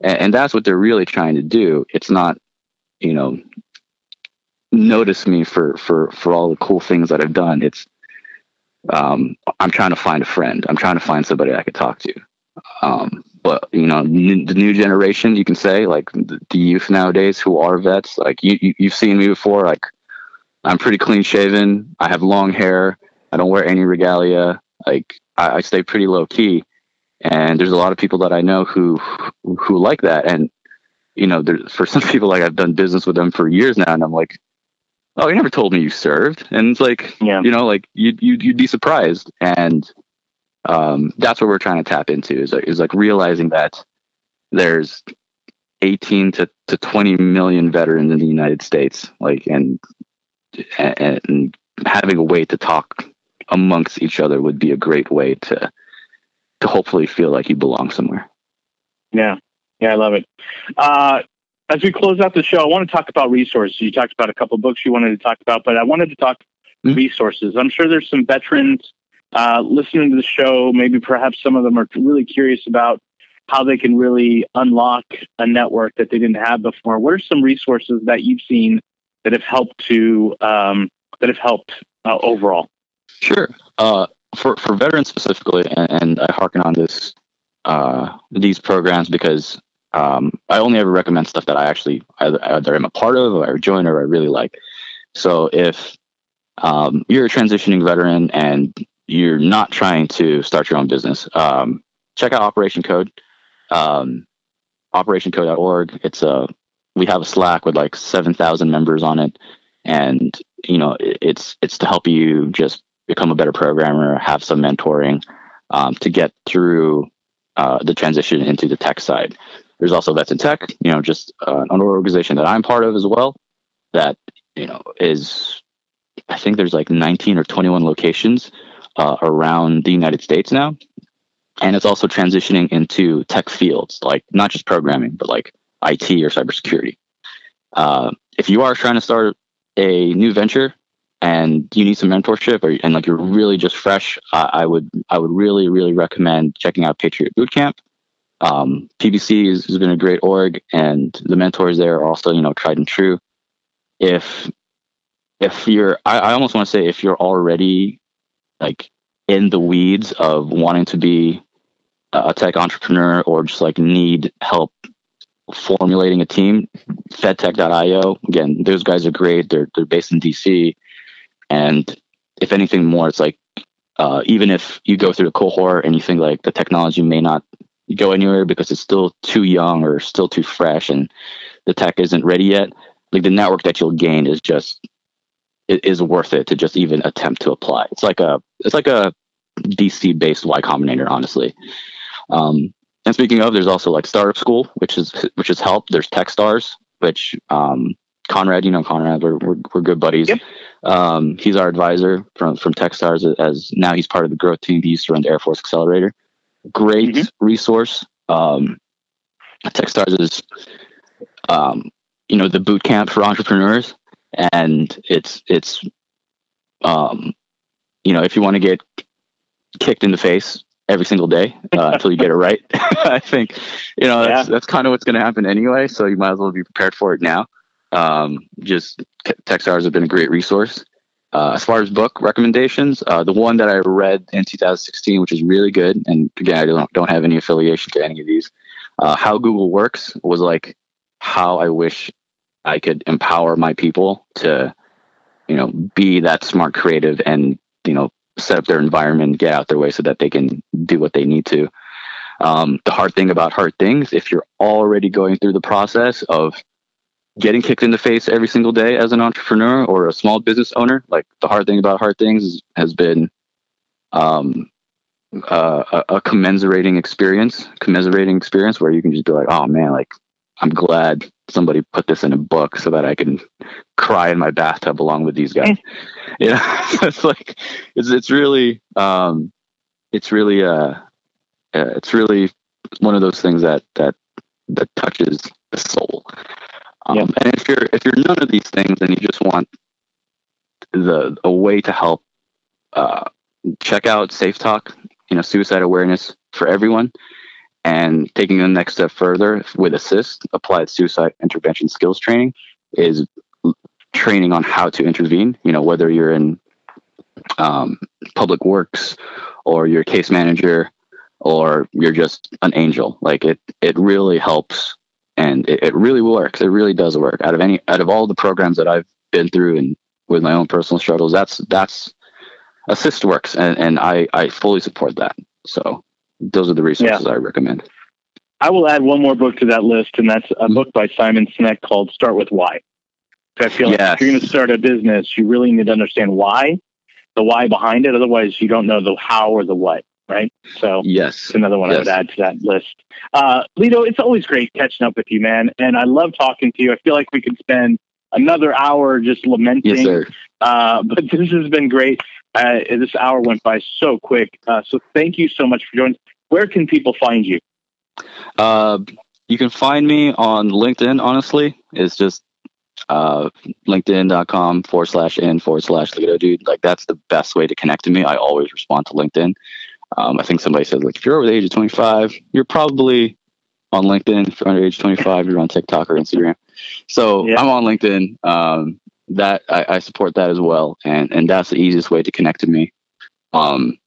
And, and that's what they're really trying to do. It's not you know notice me for for for all the cool things that i've done. It's um i'm trying to find a friend. I'm trying to find somebody i could talk to. Um but you know the new generation you can say like the, the youth nowadays who are vets like you, you you've seen me before. Like i'm pretty clean shaven. I have long hair i don't wear any regalia. Like I, I stay pretty low key. And there's a lot of people that i know who who like that. And you know there, for some people like i've done business with them for years now and i'm like oh you never told me you served. And it's like Yeah. you know like you, you you'd be surprised. And um, that's what we're trying to tap into is, is like realizing that there's 18 to, to 20 million veterans in the United States, like, and, and, and having a way to talk amongst each other would be a great way to, to hopefully feel like you belong somewhere. Yeah, yeah, I love it. Uh, as we close out the show, I want to talk about resources. You talked about a couple books you wanted to talk about, but I wanted to talk Mhm. resources. I'm sure there's some veterans uh, listening to the show. Maybe perhaps some of them are really curious about how they can really unlock a network that they didn't have before. What are some resources that you've seen that have helped to um, that have helped uh, overall? Sure. Uh, for, for veterans specifically, and, and I hearken on this, uh, these programs because um, I only ever recommend stuff that I actually either, either am a part of or I join or I really like. So if um, you're a transitioning veteran and you're not trying to start your own business, um, check out Operation Code, um, operationcode.org. It's a we have a Slack with like seven thousand members on it, and you know it, it's it's to help you just become a better programmer, have some mentoring um, to get through uh, the transition into the tech side. There's also Vets in Tech, you know, just uh, an organization that I'm part of as well. That you know is I think there's like 19 or 21 locations uh, around the United States now. And it's also transitioning into tech fields, like not just programming, but like IT or cybersecurity. Uh, if you are trying to start a new venture and you need some mentorship, or and like you're really just fresh, I, would I would really really recommend checking out Patriot Bootcamp. Um, PBC has, has been a great org, and the mentors there are also you know tried and true. If if you're, I, I almost want to say if you're already like in the weeds of wanting to be a tech entrepreneur or just like need help formulating a team, fedtech.io. Again, those guys are great. They're they're based in DC, and if anything more, it's like uh, even if you go through a cohort and you think like the technology may not go anywhere because it's still too young or still too fresh and the tech isn't ready yet, like the network that you'll gain is just it is worth it to just even attempt to apply. It's like a it's like a DC based Y Combinator, honestly. Um, and speaking of, there's also like Startup School, which is which has helped. There's TechStars, which um, Conrad, you know Conrad, we're we're, we're good buddies. Yep. Um, he's our advisor from from TechStars. As now he's part of the growth team. He used to run the Air Force Accelerator. Great Mhm. resource. Um, TechStars is, um, you know, the boot camp for entrepreneurs, and it's it's, um, you know, if you want to get kicked in the face every single day uh, until you get it right. I think you know that's that's kind of what's going to happen anyway. So you might as well be prepared for it now. Um, just Te- TechStars have been a great resource. Uh, as far as book recommendations, uh, the one that I read in 2016, which is really good, and again, I don't don't have any affiliation to any of these. Uh, How Google Works was like how I wish I could empower my people to, you know, be that smart, creative, and you know, set up their environment, get out their way so that they can do what they need to. Um, the hard thing about hard things, if you're already going through the process of getting kicked in the face every single day as an entrepreneur or a small business owner, like the hard thing about hard things has been um, uh, a, a commiserating experience, commiserating experience where you can just be like, oh man, like I'm glad somebody put this in a book so that I can cry in my bathtub along with these guys. you know, it's like it's it's really um, it's really uh, uh, it's really one of those things that that that touches the soul. Um, Yeah. And if you're if you're none of these things and you just want the a way to help, uh, check out Safe Talk. You know, suicide awareness for everyone, and taking the next step further with ASIST, applied suicide intervention skills training, is training on how to intervene. You know, whether you're in um, public works or you're case manager or you're just an angel. Like it, it really helps and it, it really works. It really does work. Out of any, out of all the programs that I've been through and with my own personal struggles, that's, that's ASIST works. And, and I, I fully support that. So those are the resources yeah. I recommend. I will add one more book to that list, and that's a book by Simon Sinek called Start with Why. I feel like if you're going to start a business, you really need to understand why, the why behind it. Otherwise, you don't know the how or the what, right? So, yes, another one yes. I would add to that list. Uh, Lito, it's always great catching up with you, man, and I love talking to you. I feel like we could spend another hour just lamenting. Yes, sir. Uh, but this has been great. Uh, this hour went by so quick. Uh, so, thank you so much for joining. Where can people find you? Uh, you can find me on LinkedIn. Honestly, it's just uh, linkedin.com forward slash in forward slash Lito dude. Like that's the best way to connect to me. I always respond to LinkedIn. Um, I think somebody said like if you're over the age of 25, you're probably on LinkedIn. If you're under age 25, you're on TikTok or Instagram. So yeah. I'm on LinkedIn. Um, that I, I, support that as well, and and that's the easiest way to connect to me. Um,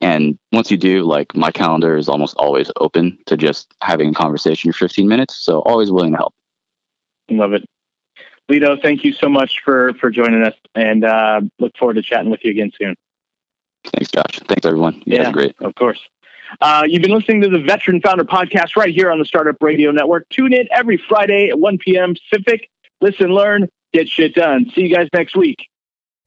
and once you do, like my calendar is almost always open to just having a conversation for 15 minutes. So always willing to help. Love it. Lito, thank you so much for for joining us, and uh, look forward to chatting with you again soon. Thanks, Josh. Thanks, everyone. You yeah, great. Of course. Uh, you've been listening to the Veteran Founder Podcast right here on the Startup Radio Network. Tune in every Friday at 1 p.m. Pacific. Listen, learn, get shit done. See you guys next week.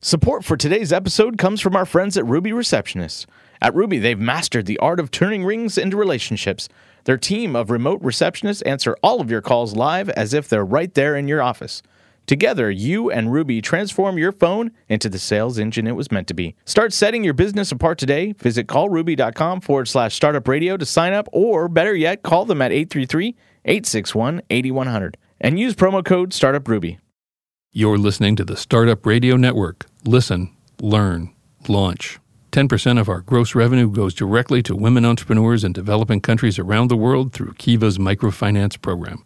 Support for today's episode comes from our friends at Ruby Receptionist. At Ruby, they've mastered the art of turning rings into relationships. Their team of remote receptionists answer all of your calls live as if they're right there in your office. Together, you and Ruby transform your phone into the sales engine it was meant to be. Start setting your business apart today. Visit callruby.com forward slash startup radio to sign up, or better yet, call them at 833 861 8100 and use promo code StartupRuby. You're listening to the Startup Radio Network. Listen, learn, launch. 10% of our gross revenue goes directly to women entrepreneurs in developing countries around the world through Kiva's microfinance program.